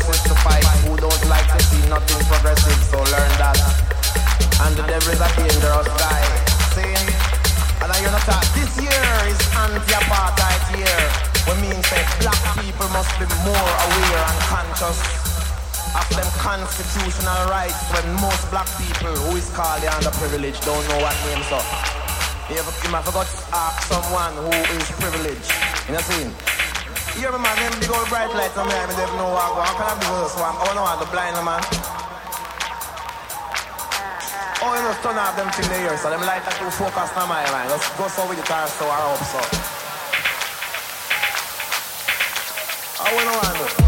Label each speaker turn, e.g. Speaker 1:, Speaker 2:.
Speaker 1: forces to fight who don't like to see nothing progressive, so learn that. And the devil is a dangerous guy. See? And I you know that this year is anti-apartheid year. We mean that black people must be more aware and conscious of them constitutional rights when most black people who is called the underprivileged don't know what names are. You you might forgot to ask someone who is privileged. You know what I'm saying? Hear me man, them big old bright lights on me, I they know what I. How can I do this one? Oh no, I'm the blind man. Oh, you know, turn off them thing they so them light are too focused on my man. Let's go so with the car, so I hope so. Oh, I wanna want to.